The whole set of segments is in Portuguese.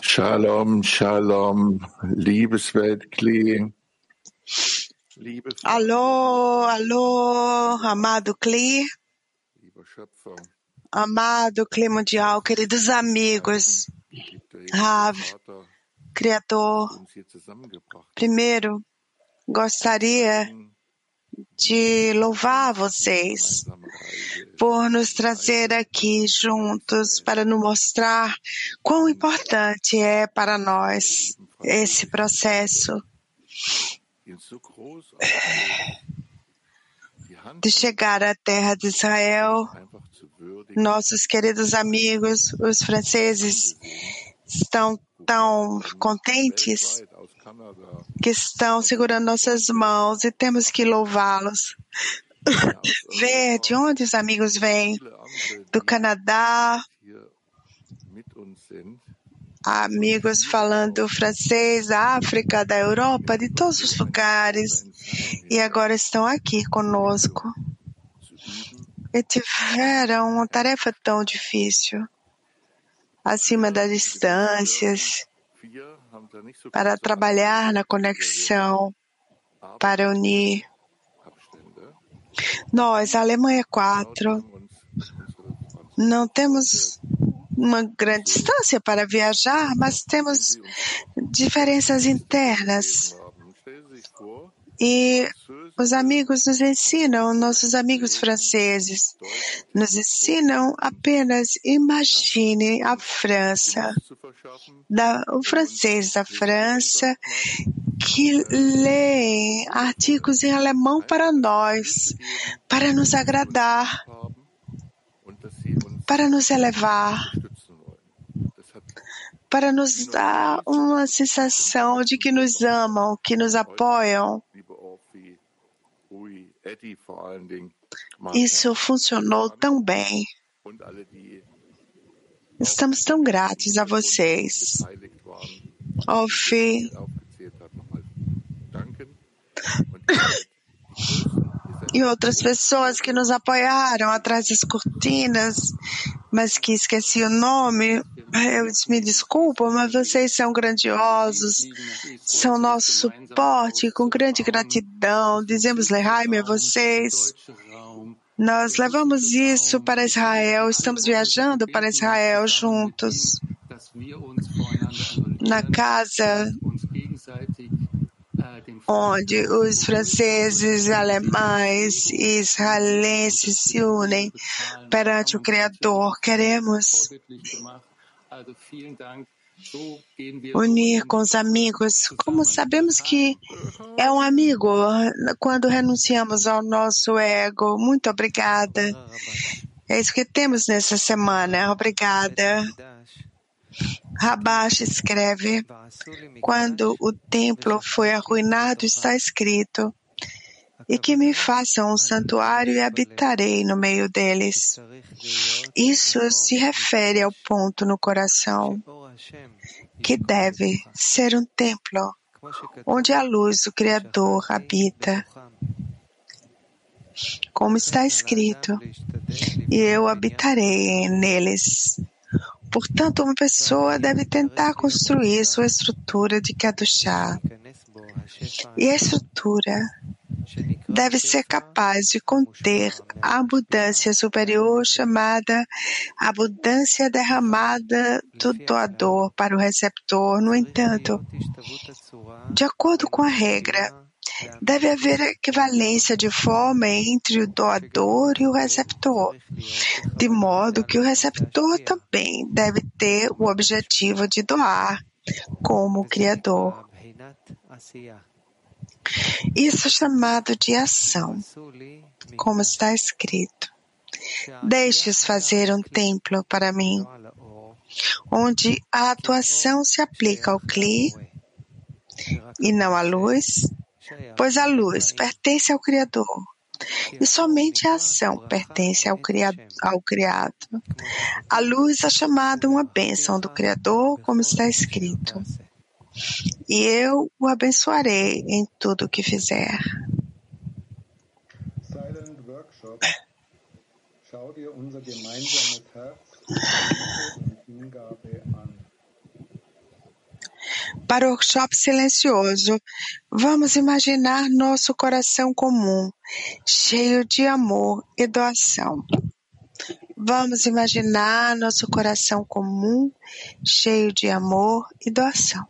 Shalom, Shalom, liebes Weltkli. Liebe Alô, alô, amado Cli, amado Cli Mundial, queridos amigos, Rav, Criador. Primeiro, gostaria de louvar vocês por nos trazer aqui juntos para nos mostrar quão importante é para nós esse processo. De chegar à terra de Israel. Nossos queridos amigos, os franceses, estão tão contentes que estão segurando nossas mãos e temos que louvá-los. Ver de onde os amigos vêm, do Canadá, amigos falando francês, da África, da Europa, de todos os lugares, e agora estão aqui conosco. E tiveram uma tarefa tão difícil, acima das distâncias, so para trabalhar na conexão, para unir. Abstände. Nós, a Alemanha 4, Uns, unsere Franzosen não temos uma grande distância para viajar, mas temos diferenças internas. E os amigos nos ensinam, nossos amigos franceses, nos ensinam apenas imagine a França, da, o francês da França, que lê artigos em alemão para nós, para nos agradar, para nos elevar, para nos dar uma sensação de que nos amam, que nos apoiam. Isso funcionou tão bem. Estamos tão gratos a vocês. Größten, e outras pessoas que nos apoiaram atrás das cortinas, mas que esqueci o nome. Eu me desculpo, mas vocês são grandiosos, são nosso suporte com grande gratidão. Dizemos Lehaim a vocês. Nós levamos isso para Israel, estamos viajando para Israel juntos, na casa onde os franceses, alemães e israelenses se unem perante o Criador. Queremos unir com os amigos, como sabemos que é um amigo quando renunciamos ao nosso ego. Muito obrigada. É isso que temos nessa semana. Obrigada. Rabash escreve: Quando o templo foi arruinado, está escrito, e que me façam um santuário e habitarei no meio deles. Isso se refere ao ponto no coração que deve ser um templo onde a luz do Criador habita. Como está escrito, e eu habitarei neles. Portanto, uma pessoa deve tentar construir sua estrutura de Kadushá. E a estrutura deve ser capaz de conter a abundância superior chamada abundância derramada do doador para o receptor. No entanto, de acordo com a regra, deve haver equivalência de forma entre o doador e o receptor, de modo que o receptor também deve ter o objetivo de doar como Criador. Isso é chamado de ação, como está escrito. Deixes fazer um templo para mim, onde a atuação se aplica ao Kli e não à luz, pois a luz pertence ao Criador e somente a ação pertence ao criado, ao criado. A luz é chamada uma bênção do Criador, como está escrito. E eu o abençoarei em tudo o que fizer. Silent Workshop. Schau dir unser gemeinsames Herz Para o workshop silencioso, vamos imaginar nosso coração comum, cheio de amor e doação. Vamos imaginar nosso coração comum, cheio de amor e doação.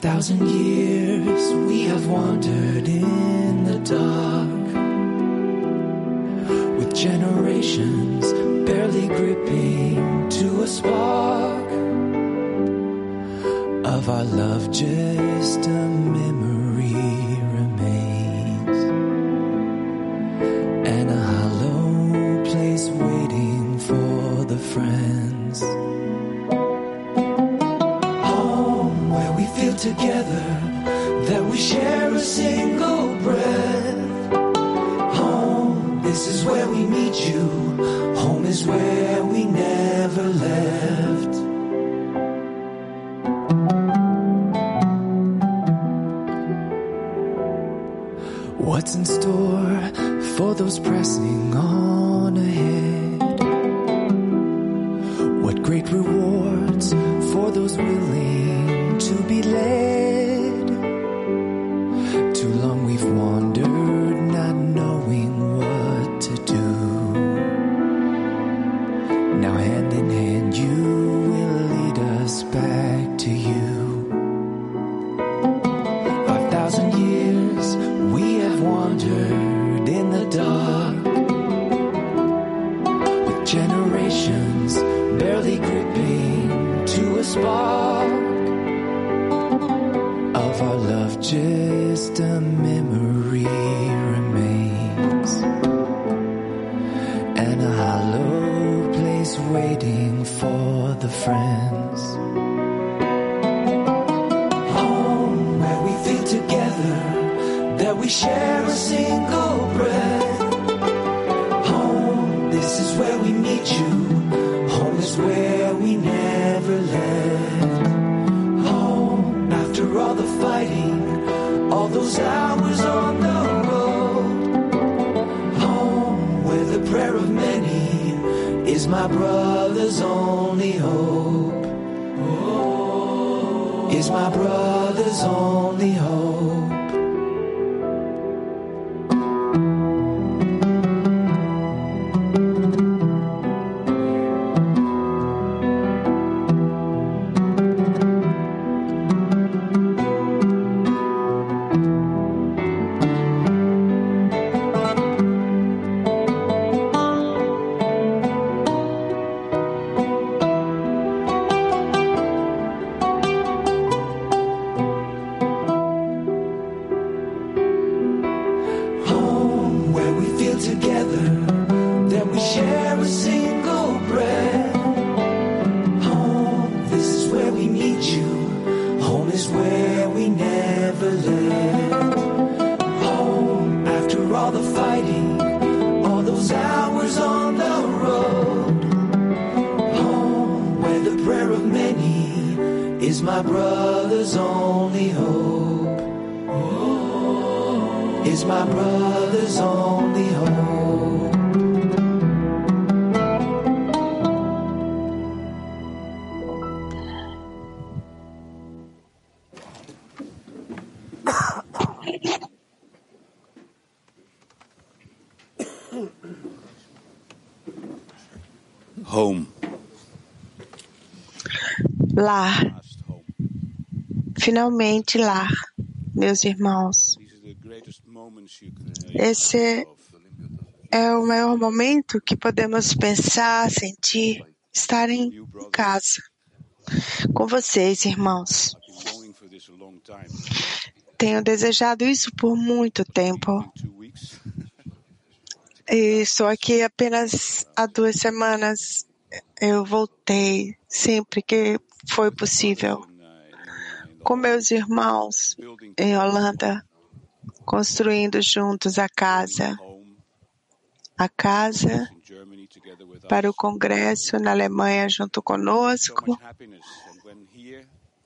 thousand years we have wandered in the dark with generations barely gripping to a spark of our love just a memory. together that we share a single breath. Home, this is where we meet you. Home is where we Now hand in hand you will lead us back to you. we share a single breath. Home, this is where we meet you. Home is where we never left. Home, after all the fighting, all those hours on the road. Home, where the prayer of many is my brother's only hope. Is my brother's only hope. my brother's only hope. Is my brother's only hope. home. La Finalmente lar, meus irmãos. Esse é o maior momento que podemos pensar, sentir, estar em casa com vocês, irmãos. Tenho desejado isso por muito tempo. E estou aqui apenas há duas semanas. Eu voltei sempre que foi possível. Com meus irmãos em Holanda, construindo juntos a casa. A casa para o Congresso na Alemanha junto conosco.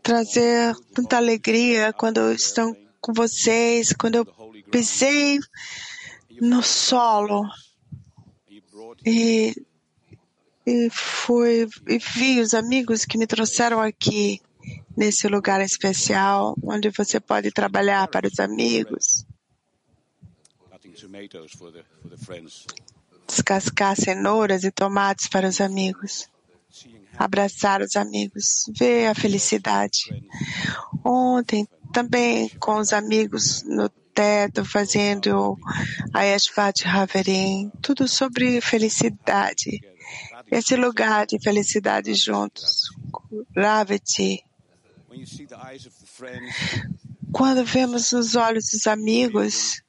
Trazer tanta alegria quando estão com vocês, quando eu pisei no solo e, e fui e vi os amigos que me trouxeram aqui nesse lugar especial onde você pode trabalhar para os amigos descascar cenouras e tomates para os amigos, abraçar os amigos, ver a felicidade. Ontem, também com os amigos no teto, fazendo a Yashvat Haverim, tudo sobre felicidade. Esse lugar de felicidade juntos. Raveti. Quando vemos os olhos dos amigos,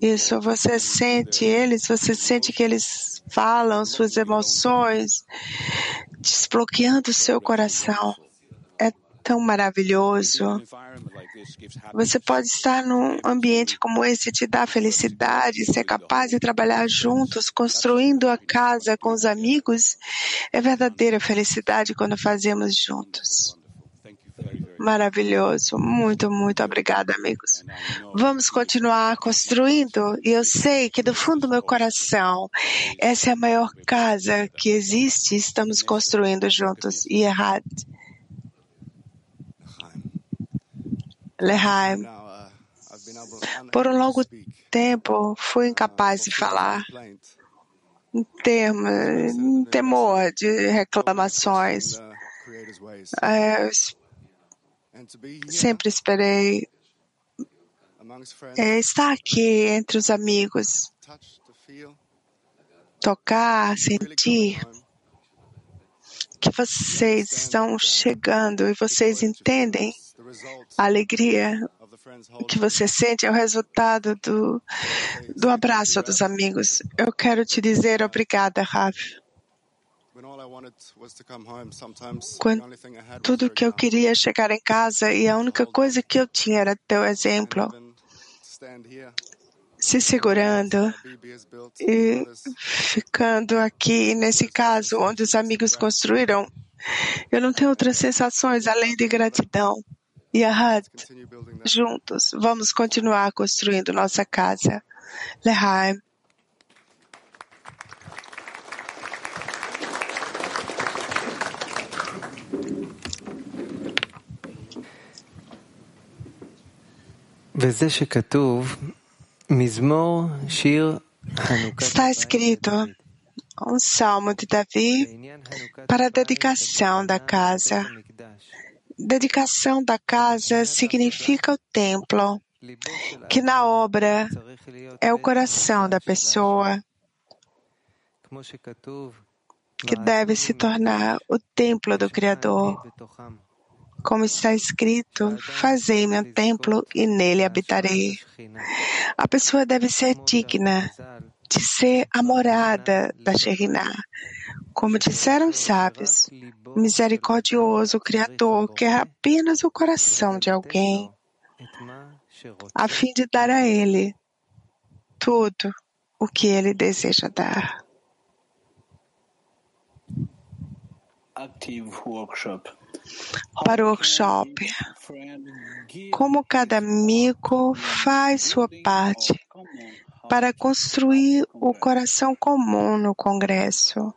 isso, você sente eles, você sente que eles falam suas emoções, desbloqueando seu coração. É tão maravilhoso. Você pode estar num ambiente como esse, te dá felicidade, ser capaz de trabalhar juntos, construindo a casa com os amigos. É verdadeira felicidade quando fazemos juntos. Maravilhoso. Muito, muito obrigada, amigos. Vamos continuar construindo. E eu sei que do fundo do meu coração, essa é a maior casa que existe. Estamos construindo juntos. Yerhat. Lehaim. Por um longo tempo, fui incapaz de falar em temor de reclamações. É, Sempre esperei é, estar aqui entre os amigos, tocar, sentir que vocês estão chegando e vocês entendem a alegria que você sente é o resultado do, do abraço dos amigos. Eu quero te dizer obrigada, Rav. Quando tudo que eu queria chegar em casa e a única coisa que eu tinha era teu exemplo, se segurando e ficando aqui nesse caso onde os amigos construíram. Eu não tenho outras sensações além de gratidão. E Ahad, juntos, vamos continuar construindo nossa casa. Lehaim. Está escrito um salmo de Davi para a dedicação da casa. Dedicação da casa significa o templo, que na obra é o coração da pessoa, que deve se tornar o templo do Criador como está escrito, fazei-me um templo e nele habitarei. A pessoa deve ser digna de ser a morada da Shekhinah. Como disseram os sábios, misericordioso Criador quer apenas o coração de alguém, a fim de dar a ele tudo o que ele deseja dar. Active Workshop para o workshop. Como cada amigo faz sua parte para construir o coração comum no Congresso.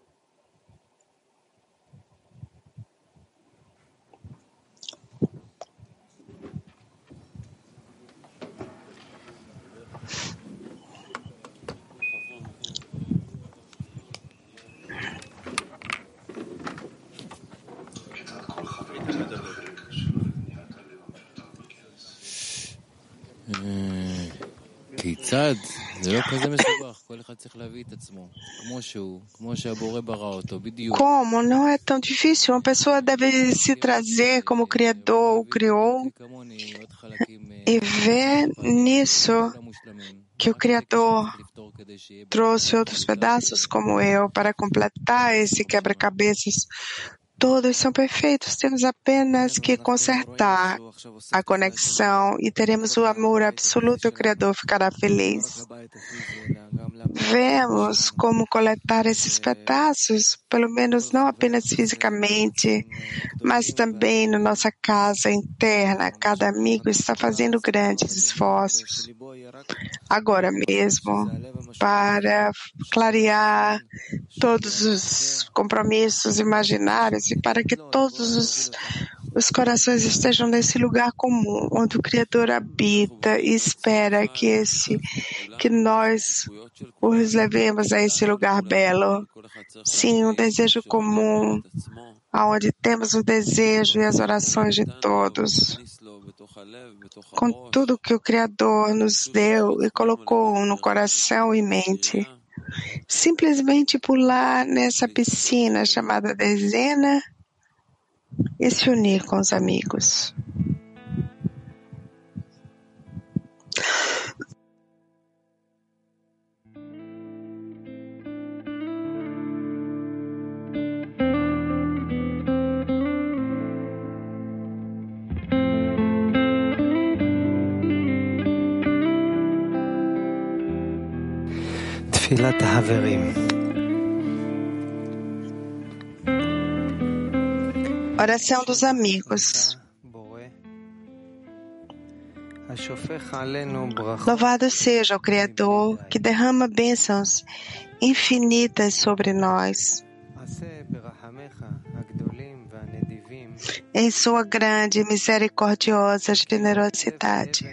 Como? Não é tão difícil. Uma pessoa deve se trazer como o Criador o criou e ver nisso que o Criador trouxe outros pedaços como eu para completar esse quebra-cabeças Todos são perfeitos, temos apenas que consertar a conexão e teremos o amor absoluto, o Criador ficará feliz. Vemos como coletar esses pedaços, pelo menos não apenas fisicamente, mas também na nossa casa interna. Cada amigo está fazendo grandes esforços, agora mesmo, para clarear todos os compromissos imaginários para que todos os, os corações estejam nesse lugar comum, onde o Criador habita e espera que esse, que nós os levemos a esse lugar belo. Sim, um desejo comum, aonde temos o desejo e as orações de todos. Com tudo que o Criador nos deu e colocou no coração e mente simplesmente pular nessa piscina chamada dezena e se unir com os amigos. תפילת החברים. Oração dos amigos. Louvado seja o Criador que derrama bênçãos infinitas sobre nós. Em sua grande e misericordiosa generosidade,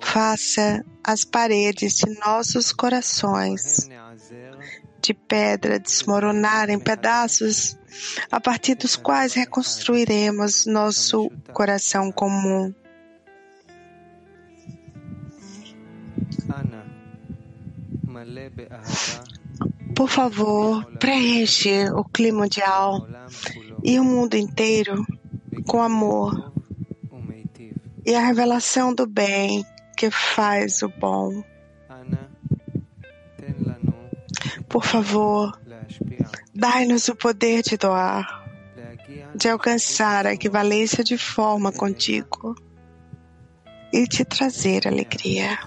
faça as paredes de nossos corações de pedra desmoronar em pedaços, a partir dos quais reconstruiremos nosso coração comum. Por favor, preenche o clima mundial e o mundo inteiro com amor e a revelação do bem que faz o bom. Por favor, dai-nos o poder de doar, de alcançar a equivalência de forma contigo e te trazer alegria.